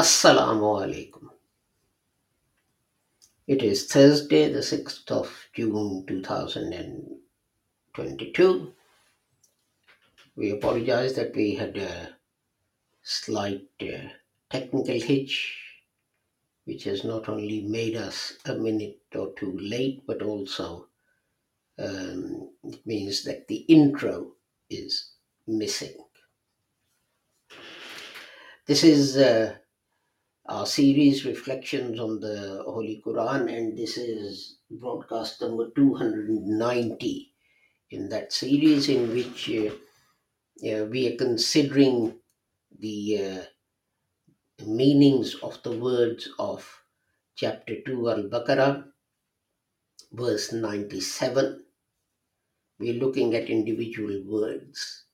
Assalamu alaikum. It is Thursday, the 6th of June 2022. We apologize that we had a slight uh, technical hitch, which has not only made us a minute or two late, but also um, it means that the intro is missing. This is uh, our series Reflections on the Holy Quran, and this is broadcast number 290 in that series, in which uh, uh, we are considering the uh, meanings of the words of chapter 2 Al Baqarah, verse 97. We're looking at individual words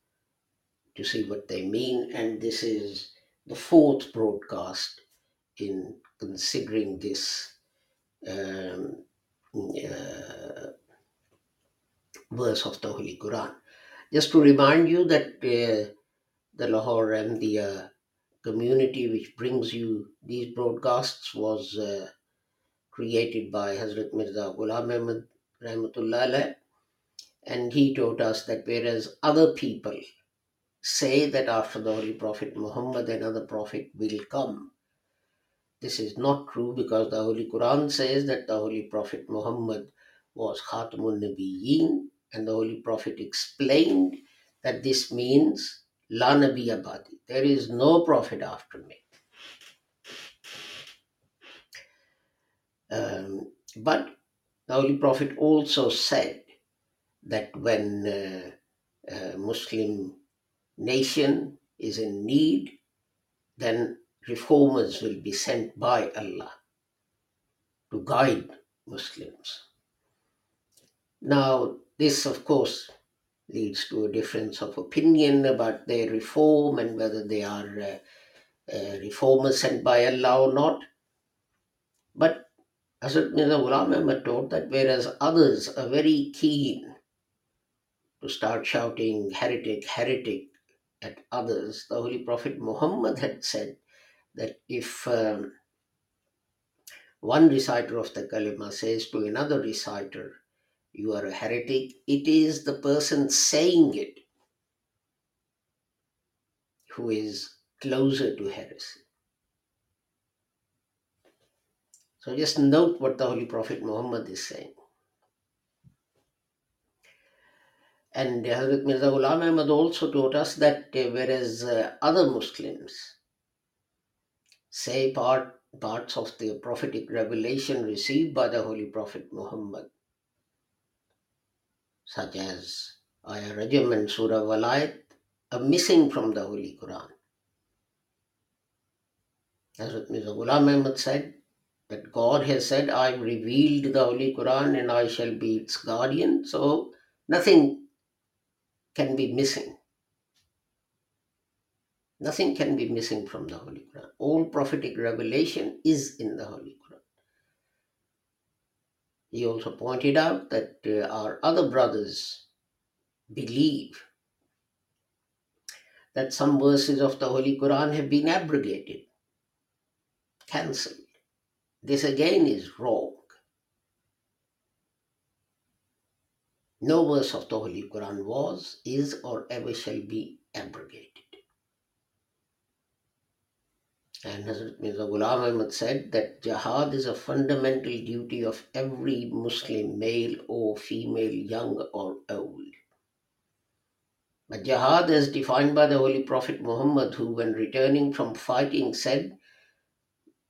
to see what they mean, and this is the fourth broadcast in considering this um, uh, verse of the Holy Quran. Just to remind you that uh, the Lahore the uh, community which brings you these broadcasts was uh, created by Hazrat Mirza Ghulam Ahmad Rahmatullah and he taught us that whereas other people say that after the Holy Prophet Muhammad another prophet will come, this is not true because the Holy Quran says that the Holy Prophet Muhammad was Khatamun Nabiyyin, and the Holy Prophet explained that this means La Nabi Abadi. There is no prophet after me. Um, but the Holy Prophet also said that when uh, a Muslim nation is in need, then reformers will be sent by Allah to guide Muslims. Now, this, of course, leads to a difference of opinion about their reform and whether they are uh, uh, reformers sent by Allah or not. But Hazrat Mirza Ghulam Ahmad taught that whereas others are very keen to start shouting heretic, heretic at others, the Holy Prophet Muhammad had said that if um, one reciter of the kalima says to another reciter, you are a heretic, it is the person saying it who is closer to heresy. So just note what the Holy Prophet Muhammad is saying. And Hazrat Mirza Ghulam Ahmad also taught us that uh, whereas uh, other Muslims say part, parts of the prophetic revelation received by the Holy Prophet Muhammad, such as Ayah Rajam and Surah Walayat, are missing from the Holy Quran. Hazrat Mirza Ghulam Ahmad said that God has said, I've revealed the Holy Quran and I shall be its guardian, so nothing can be missing. Nothing can be missing from the Holy Quran. All prophetic revelation is in the Holy Quran. He also pointed out that uh, our other brothers believe that some verses of the Holy Quran have been abrogated, cancelled. This again is wrong. No verse of the Holy Quran was, is, or ever shall be abrogated. And Hazrat Mirza Ghulam Ahmad said that jihad is a fundamental duty of every Muslim, male or female, young or old. But jihad, as defined by the Holy Prophet Muhammad, who, when returning from fighting, said,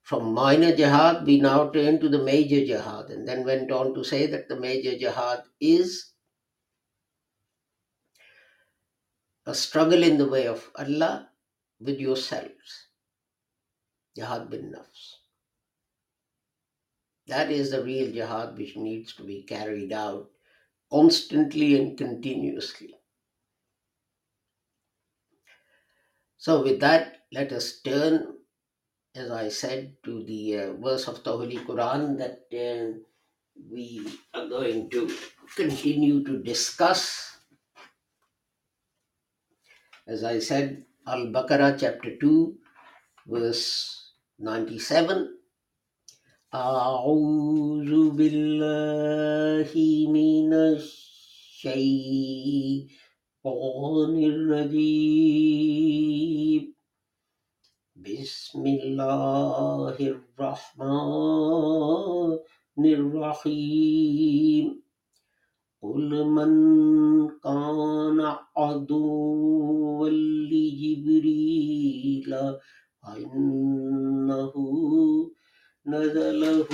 From minor jihad, we now turn to the major jihad, and then went on to say that the major jihad is a struggle in the way of Allah with yourselves. Jihad bin nafs. That is the real jihad which needs to be carried out constantly and continuously. So, with that, let us turn, as I said, to the uh, verse of the Holy Quran that uh, we are going to continue to discuss. As I said, Al Baqarah chapter 2, verse 97. أعوذ بالله من الشيطان الرجيم بسم الله الرحمن الرحيم قل من كان عدوا لجبريل فإنه نزله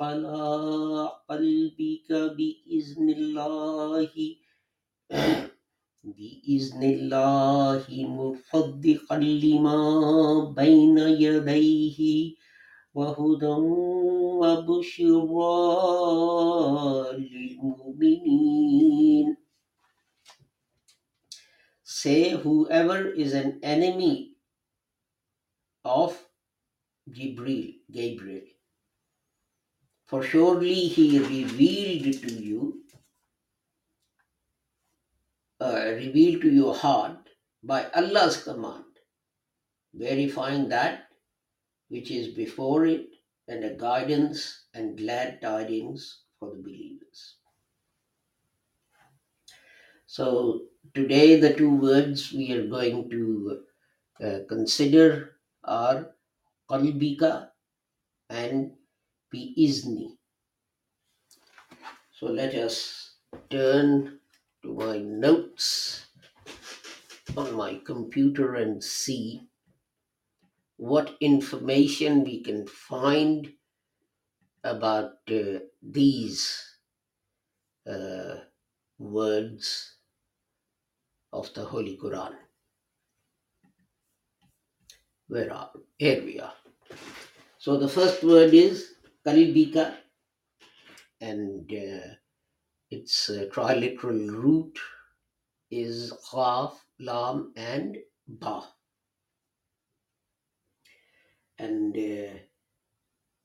على قلبك بإذن الله بإذن الله مصدقا لما بين يديه وهدى وبشرى للمؤمنين Say whoever is an enemy of Jibril, Gabriel, for surely he revealed to you, uh, revealed to your heart by Allah's command, verifying that which is before it and a guidance and glad tidings for the believers. So, today the two words we are going to uh, consider are qalbika and biizni. So, let us turn to my notes on my computer and see what information we can find about uh, these uh, words of the Holy Quran. Where are here we are. So the first word is qalbika, and uh, its uh, triliteral root is qaf, lam, and ba, and uh,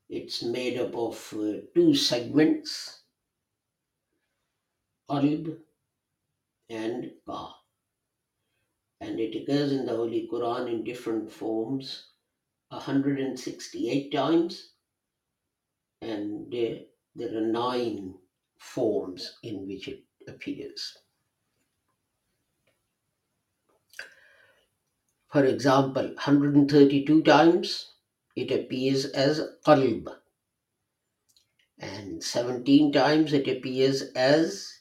it's made up of uh, two segments, qalb and ka and it occurs in the Holy Quran in different forms 168 times, and there, there are nine forms in which it appears. For example, 132 times it appears as qalb, and 17 times it appears as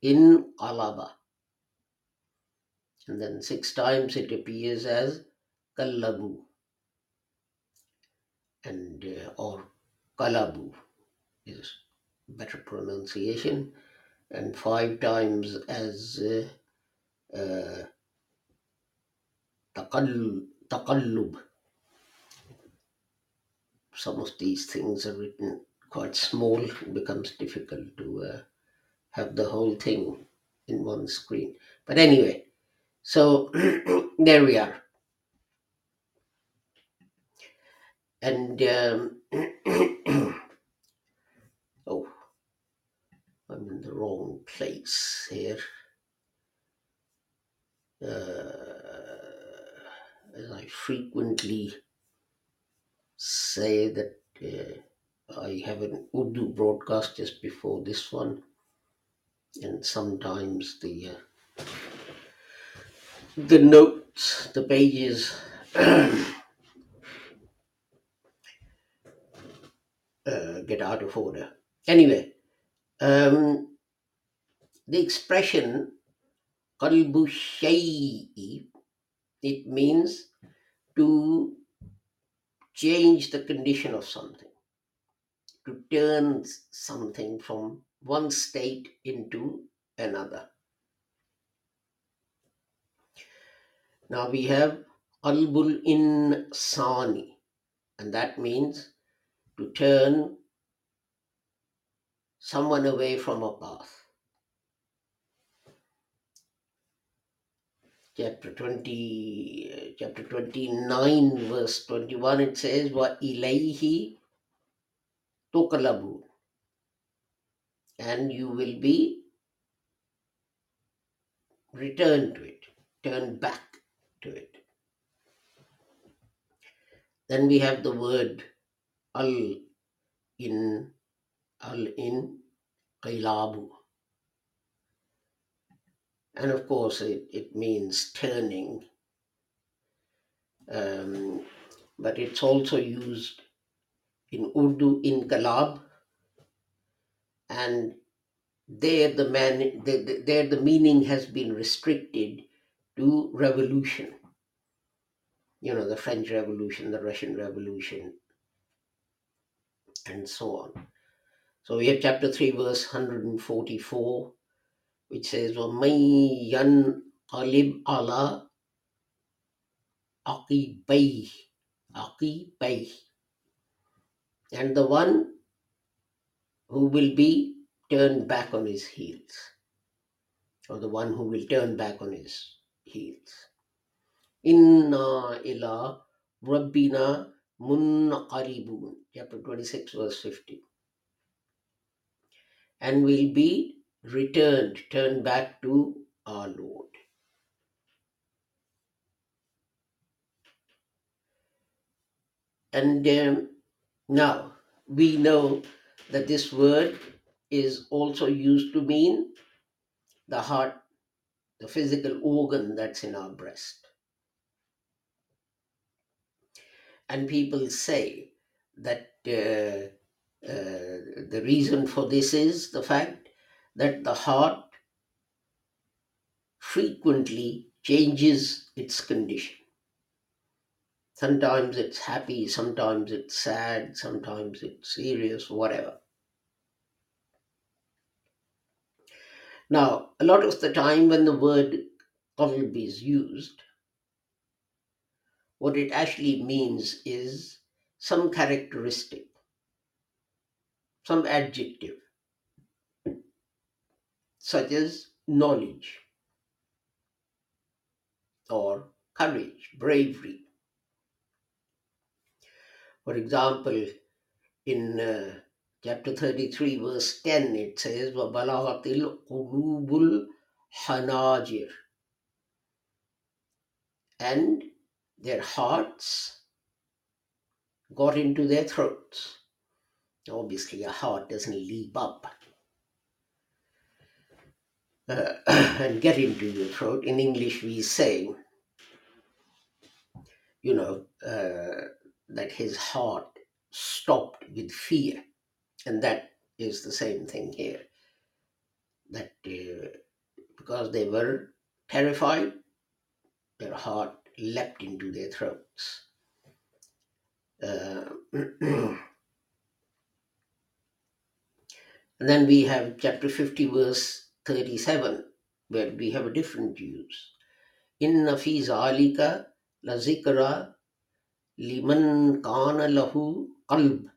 in qalaba, and then six times it appears as kallabu. And uh, or kalabu is better pronunciation. And five times as uh, uh, taqallub some of these things are written quite small it becomes difficult to uh, have the whole thing in one screen. But anyway so there we are. And um, oh i'm in the wrong place here. Uh, as i frequently say that uh, i have an urdu broadcast just before this one and sometimes the uh, the notes the pages uh, get out of order anyway um, the expression it means to change the condition of something, to turn something from one state into another. Now we have qalbul insani, and that means to turn someone away from a path. Chapter 20, uh, chapter 29, verse 21, it says, Wa ilayhi tuqlabu, and you will be returned to it, turned back to it. Then we have the word al in al in qilabu. And of course, it, it means turning, um, but it's also used in Urdu inqilab, and there the man the, the- there the meaning has been restricted to revolution. You know, the French Revolution, the Russian Revolution, and so on. So we have chapter 3, verse 144, which says, وَمَن يَنْقَلِبْ عَلَىٰ عَقِبَيْهِ عَقِبَيْهِ And the one who will be turned back on his heels, or the one who will turn back on his heels. Inna ila rabbina munqalibun. Chapter 26, verse 50. And will be returned, turned back to our Lord. And um, now we know that this word is also used to mean the heart, the physical organ that's in our breast. And people say that uh, uh, the reason for this is the fact that the heart frequently changes its condition. Sometimes it's happy, sometimes it's sad, sometimes it's serious, whatever. Now, a lot of the time when the word qalb is used, what it actually means is some characteristic, some adjective, such as knowledge or courage, bravery. For example, in uh, chapter 33, verse 10, it says, وَبَلَغَتِ الْقُلُوبُ الْحَنَاجِرِ And their hearts got into their throats. Obviously, a heart doesn't leap up uh, and get into your throat. In English, we say, you know, uh, that his heart stopped with fear. And that is the same thing here. That uh, because they were terrified, their heart leapt into their throats. Uh, and then we have chapter 50, verse 37, where we have a different use. Inna fi zalika la zikra liman kana lahu qalb.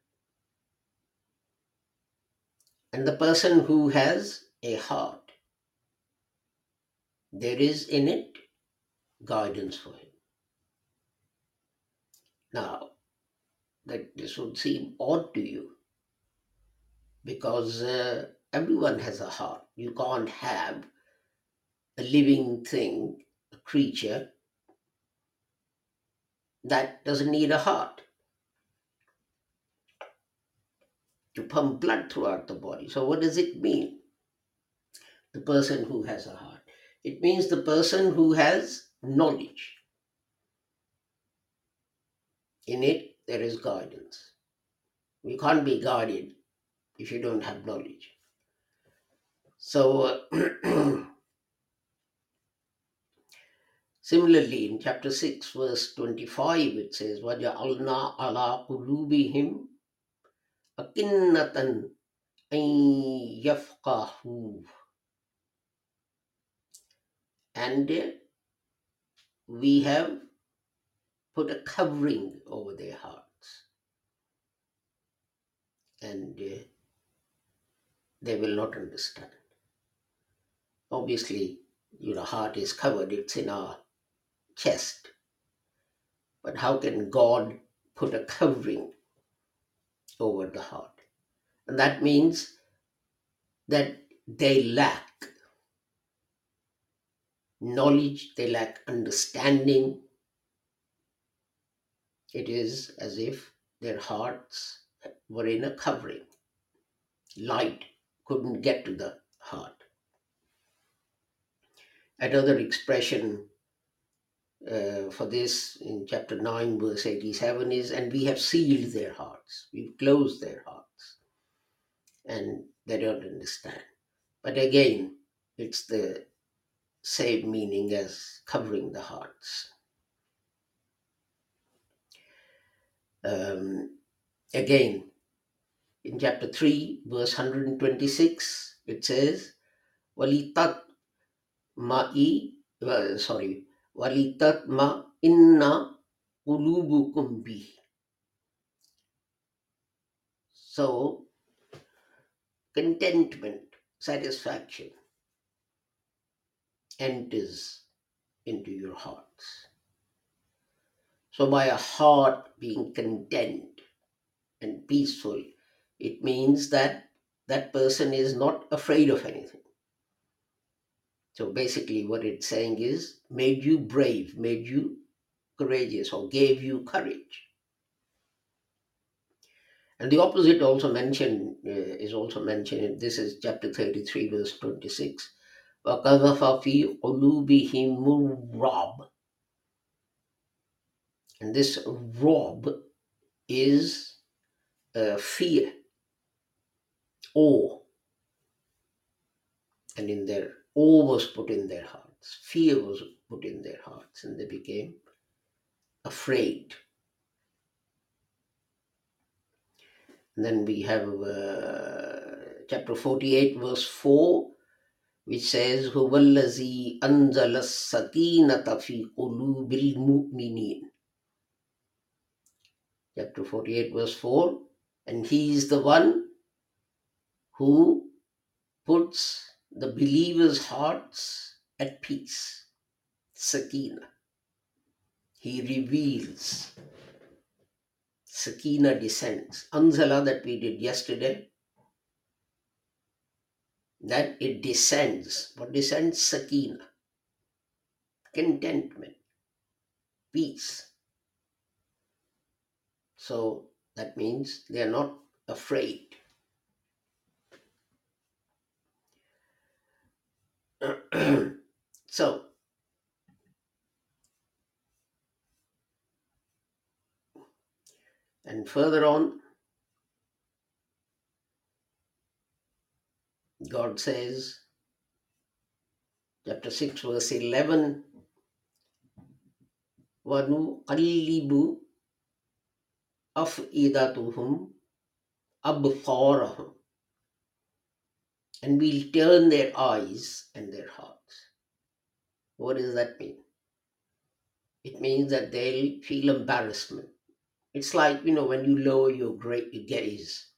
And the person who has a heart, there is in it guidance for him. Now, that this would seem odd to you because uh, everyone has a heart. You can't have a living thing, a creature, that doesn't need a heart to pump blood throughout the body. So, what does it mean? The person who has a heart. It means the person who has knowledge. In it, there is guidance. You can't be guided if you don't have knowledge. So, uh, Similarly, in chapter 6, verse 25, it says, وَجَعَلْنَا عَلَىٰ قُلُوبِهِمْ أَكِنَّةً أَن يَفْقَهُوا And uh, we have put a covering over their hearts. And uh, they will not understand. Obviously, your heart is covered, it's in our chest. But how can God put a covering over the heart? And that means that they lack knowledge, they lack understanding. It is as if their hearts were in a covering. Light couldn't get to the heart. Another expression uh, for this in chapter 9, verse 87 is, and we have sealed their hearts, we've closed their hearts, and they don't understand. But again, it's the same meaning as covering the hearts. Um, again, in chapter 3, verse 126, it says, Walitat ma'i, uh, sorry, ma inna ulubukum bi. So, contentment, satisfaction enters into your hearts. So, by a heart being content and peaceful, it means that that person is not afraid of anything. So, basically, what it's saying is made you brave, made you courageous, or gave you courage. And the opposite also mentioned uh, is also mentioned. This is chapter 33, verse 26. وَقَذَفَ فِي قُلُوبِهِمُ الرَّعْبَ And this rob is uh, fear, awe. And in their awe was put in their hearts, fear was put in their hearts, and they became afraid. And then we have uh, chapter 48, verse 4, which says, Huwallazi anzala sakinata fi qulubil mu'minin. Chapter 48, verse 4, and he is the one who puts the believers' hearts at peace. Sakina. He reveals. Sakina descends. Anzala that we did yesterday, that it descends. What descends? Sakina. Contentment. Peace. So that means they are not afraid. so, and further on, God says, chapter 6, verse 11, Wanu Alibu of Idatuhum Abqarahum and we'll turn their eyes and their hearts. What does that mean? It means that they'll feel embarrassment. It's like, you know, when you lower your great gaze,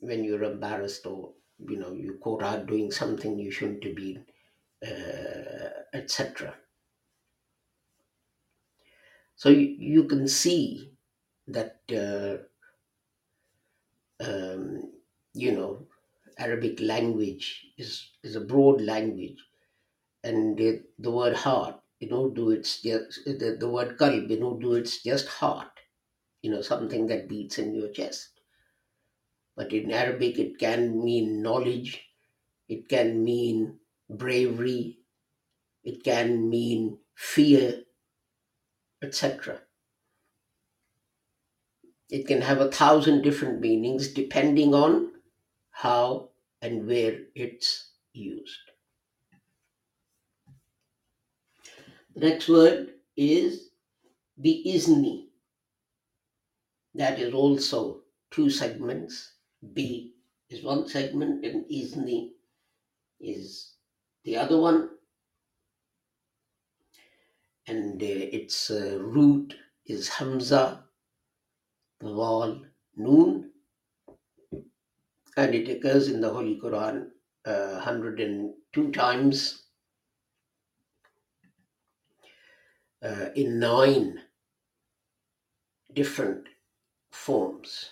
when you're embarrassed or, you know, you're caught out doing something you shouldn't have been, uh, etc. So you, you can see that, uh, um, you know, Arabic language is, is a broad language, and the, the word heart you know, do it's just the, the word qalb know, do it's just heart, you know, something that beats in your chest. But in Arabic, it can mean knowledge, it can mean bravery, it can mean fear, etc. It can have a thousand different meanings depending on how and where it's used. Next word is the isni. That is also two segments. B is one segment and isni is the other one. And uh, its uh, root is Hamza, Wal, Noon. And it occurs in the Holy Quran uh, 102 times. Uh, in nine different forms.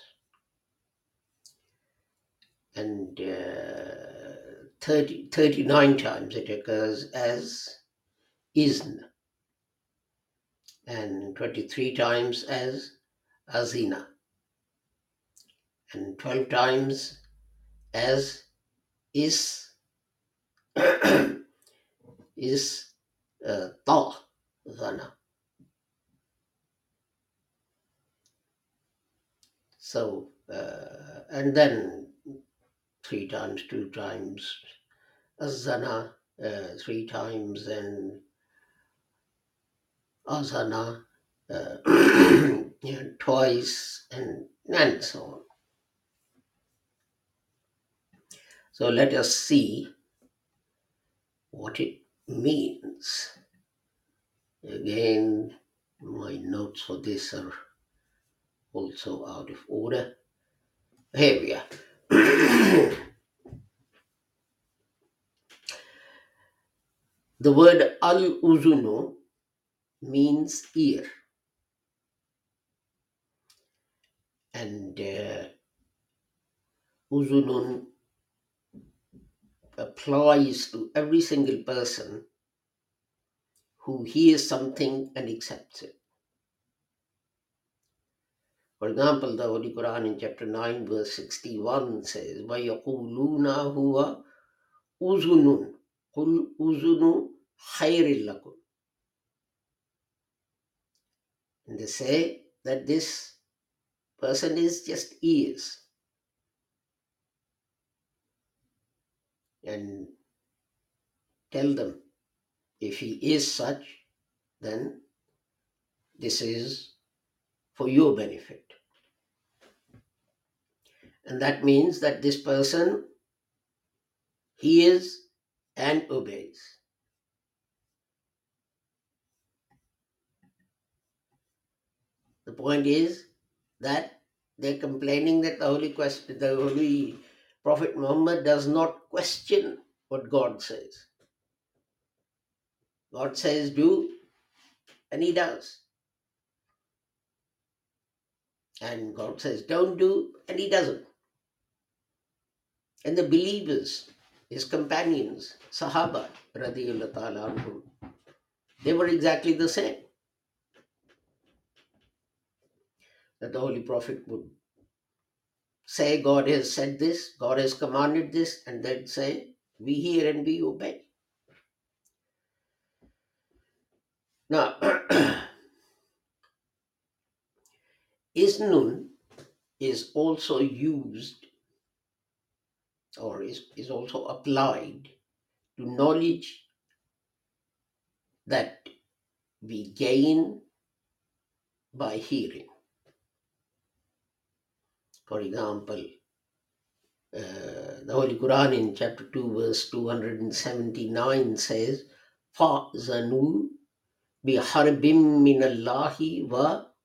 And uh, 30, 39 times it occurs as Izn, and 23 times as Azina, and 12 times as Is, is uh, Zana. So, uh, and then three times, two times Azana, uh, three times, and Azana uh, twice, and, and so on. So let us see what it means. Again, my notes for this are also out of order. Here we are. the word al uzunu means ear, and uh, uzunun applies to every single person who hears something and accepts it. For example, the Holy Quran in chapter 9, verse 61 says, وَيَقُولُونَ هُوَ أُذُنٌ قُلْ أُذُنُ خَيْرٍ لَكُمْ And they say that this person is just ears. And tell them, if he is such, then this is for your benefit. And that means that this person hears and obeys. The point is that they're complaining that the Holy question, the Holy Prophet Muhammad does not question what God says. God says do, and he does. And God says don't do, and he doesn't. And the believers, his companions, Sahaba, they were exactly the same. That the Holy Prophet would say, God has said this, God has commanded this, and then say, we hear and we obey. Now, Isnun is also used or is, is also applied to knowledge that we gain by hearing. For example, uh, the Holy Quran in chapter 2, verse 279 says, فَأْذَنُوا بِحَرْبٍ مِّنَ اللَّهِ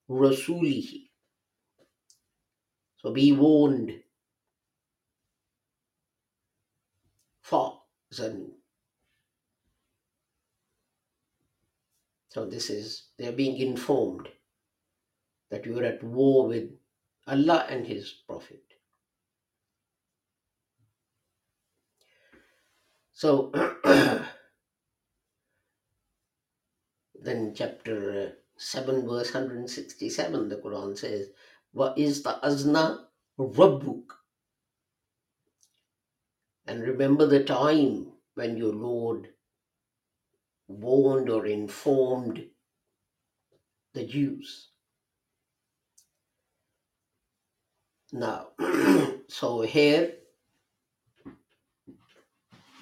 وَرَسُولِهِ So be warned, فَأْذَنُوا So this is, they're being informed that you are at war with Allah and His Prophet. So then chapter uh, 7 verse 167 the Quran says, What is the azna rabbuk? And remember the time when your Lord warned or informed the Jews. Now, so here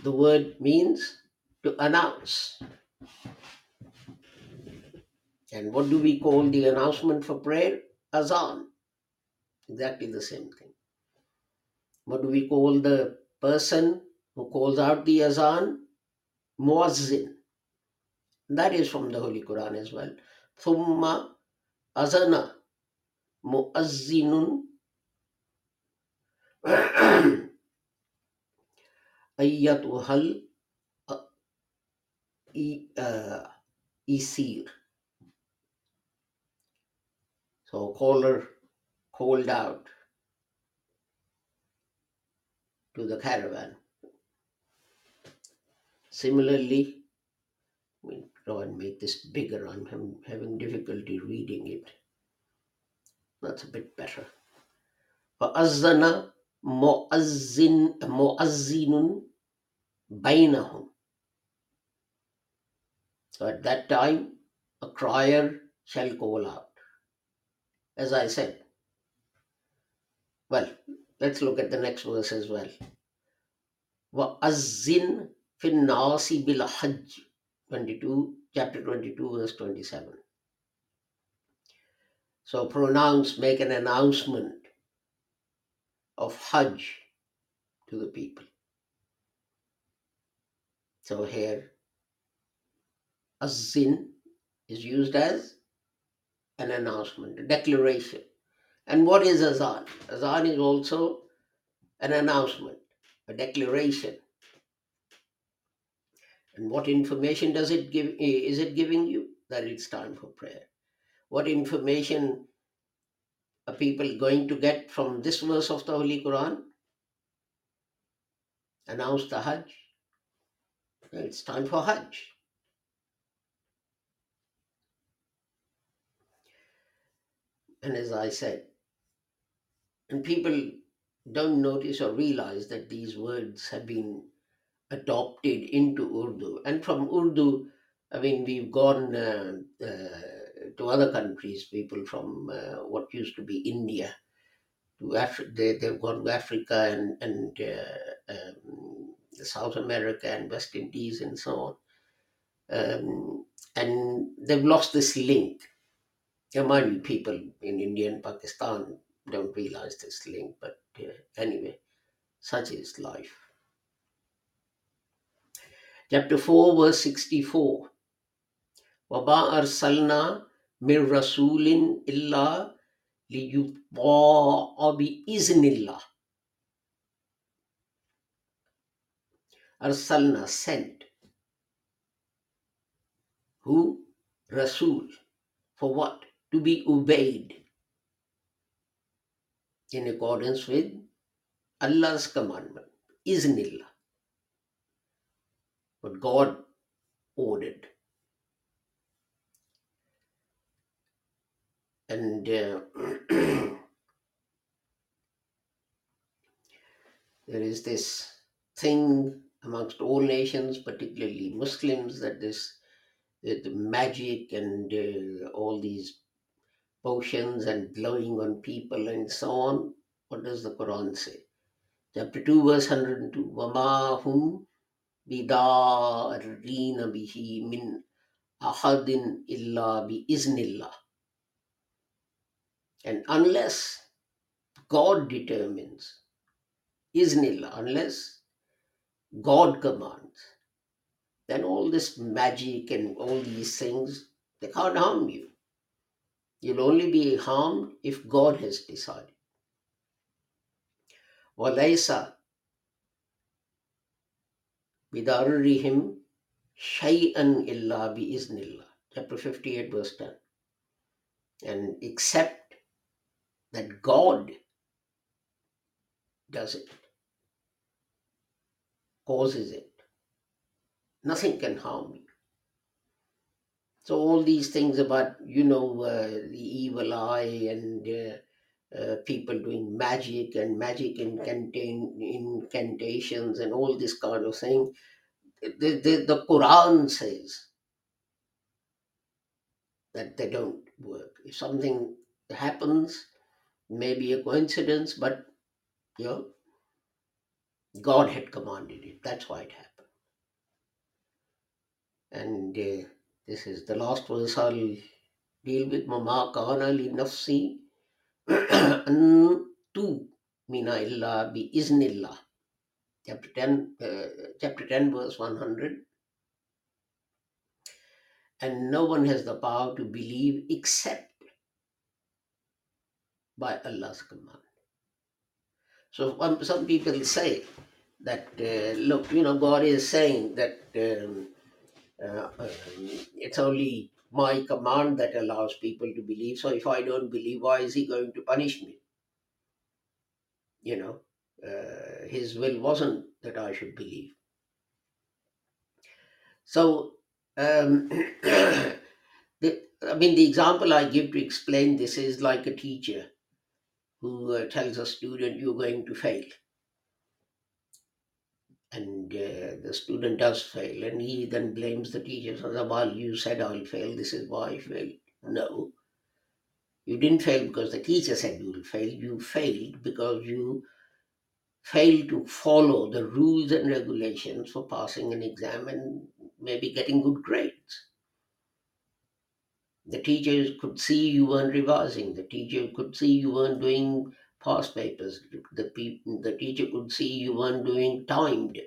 the word means to announce. And what do we call the announcement for prayer? Azan. Exactly the same thing. What do we call the person who calls out the azan? Muazzin. That is from the Holy Quran as well. Thumma azana muazzinun ayyatuhal uh, e- uh, isir. So caller called out to the caravan. Similarly, let me try and make this bigger. I'm having, having difficulty reading it. That's a bit better. فَأَذَّنَ مُؤَذِّن مُؤَذِّنٌ بَيْنَهُمْ So at that time, a crier shall call out. As I said, well, let's look at the next verse as well. وَأَذِّن فِي النَّاسِ بِالْحَجِّ 22, chapter 22, verse 27. So pronounce, make an announcement of Hajj to the people. So here, Azin is used as an announcement, a declaration. And what is Azan? Azan is also an announcement, a declaration. And what information does it give? Is it giving you that it's time for prayer? What information people going to get from this verse of the Holy Quran? Announce the Hajj. It's time for Hajj. And as I said, and people don't notice or realize that these words have been adopted into Urdu. And from Urdu, I mean, we've gone uh, uh, to other countries, people from uh, what used to be India to Africa, they, they've gone to Africa and, and uh, um, South America and West Indies and so on. Um, and they've lost this link. There might be people in India and Pakistan don't realize this link, but uh, anyway, such is life. Chapter 4, verse 64. وَمَا أَرْسَلْنَا مِن رَسُولٍ إِلَّا لِيُطَاعَ بِإِذْنِ اللَّهِ Arsalna sent. Who? Rasul. For what? To be obeyed in accordance with Allah's commandment. Iznillah. What God ordered. And uh, there is this thing amongst all nations, particularly Muslims, that this that the magic and uh, all these potions and blowing on people and so on. What does the Quran say? Chapter 2, verse 102. وَمَا هُمْ بِدَارِّينَ بِهِ مِنْ أَحَدٍ إِلَّا بِإِذْنِ اللَّهِ And unless God determines, Iznillah, unless God commands, then all this magic and all these things, they can't harm you. You'll only be harmed if God has decided. وَلَيْسَ بِدَارِّهِمْ شَيْئًا إِلَّا بِإِذْنِ اللَّهِ Chapter 58, verse 10. And except that God does it, causes it, nothing can harm you. So all these things about you know uh, the evil eye and uh, uh, people doing magic and magic incantation, incantations and all this kind of thing, the, the, the Quran says that they don't work. If something happens, maybe a coincidence, but you know, God had commanded it. That's why it happened. And uh, this is the last verse I'll deal with mama kana li nafsi an tu mina illa bi iznillah. Chapter 10, uh, chapter 10, verse 100. And no one has the power to believe except by Allah's command. So um, some people say that, uh, look, you know, God is saying that um, uh, um, it's only my command that allows people to believe. So if I don't believe, why is He going to punish me? You know, uh, His will wasn't that I should believe. So, um, the, I mean, the example I give to explain this is like a teacher who uh, tells a student, You're going to fail. And uh, the student does fail, and he then blames the teacher. So, well, you said I'll fail, this is why I failed. No, you didn't fail because the teacher said you will fail. You failed because you failed to follow the rules and regulations for passing an exam and maybe getting good grades. The teacher could see you weren't revising. The teacher could see you weren't doing past papers. The, pe- the teacher could see you weren't doing timed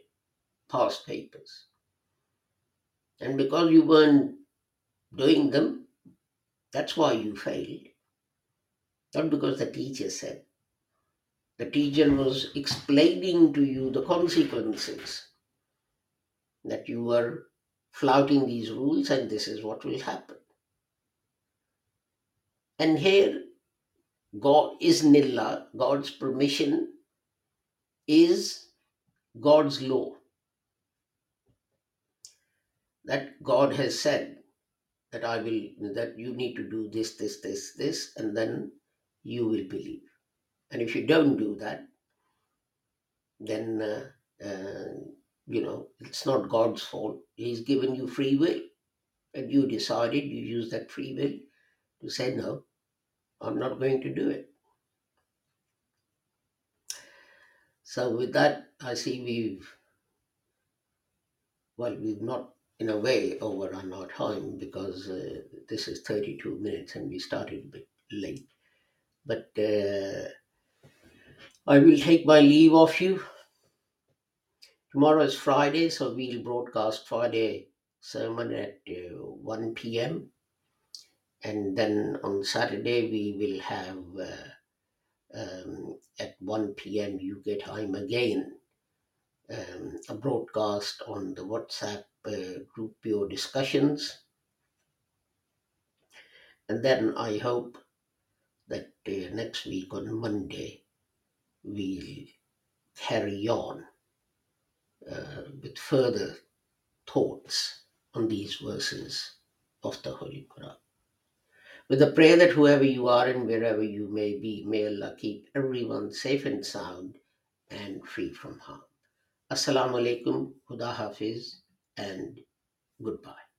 past papers. And because you weren't doing them, that's why you failed. Not because the teacher said. The teacher was explaining to you the consequences that you were flouting these rules and this is what will happen. And here, God iznillah, God's permission is God's law. That God has said that I will, that you need to do this, this, this, this, and then you will believe. And if you don't do that, then, uh, uh, you know, it's not God's fault. He's given you free will. And you decided, you use that free will to say, no, I'm not going to do it. So with that, I see we've, well, we've not in a way overrun our time because uh, this is 32 minutes and we started a bit late. But uh, I will take my leave of you. Tomorrow is Friday, so we'll broadcast Friday sermon at uh, 1 p.m. And then on Saturday, we will have uh, um, at 1 p.m. you get home again um, a broadcast on the WhatsApp uh, group Pure Discussions. And then I hope that uh, next week on Monday, we'll carry on uh, with further thoughts on these verses of the Holy Quran. With a prayer that whoever you are and wherever you may be, may Allah keep everyone safe and sound and free from harm. Assalamu alaikum, Khuda Hafiz, and goodbye.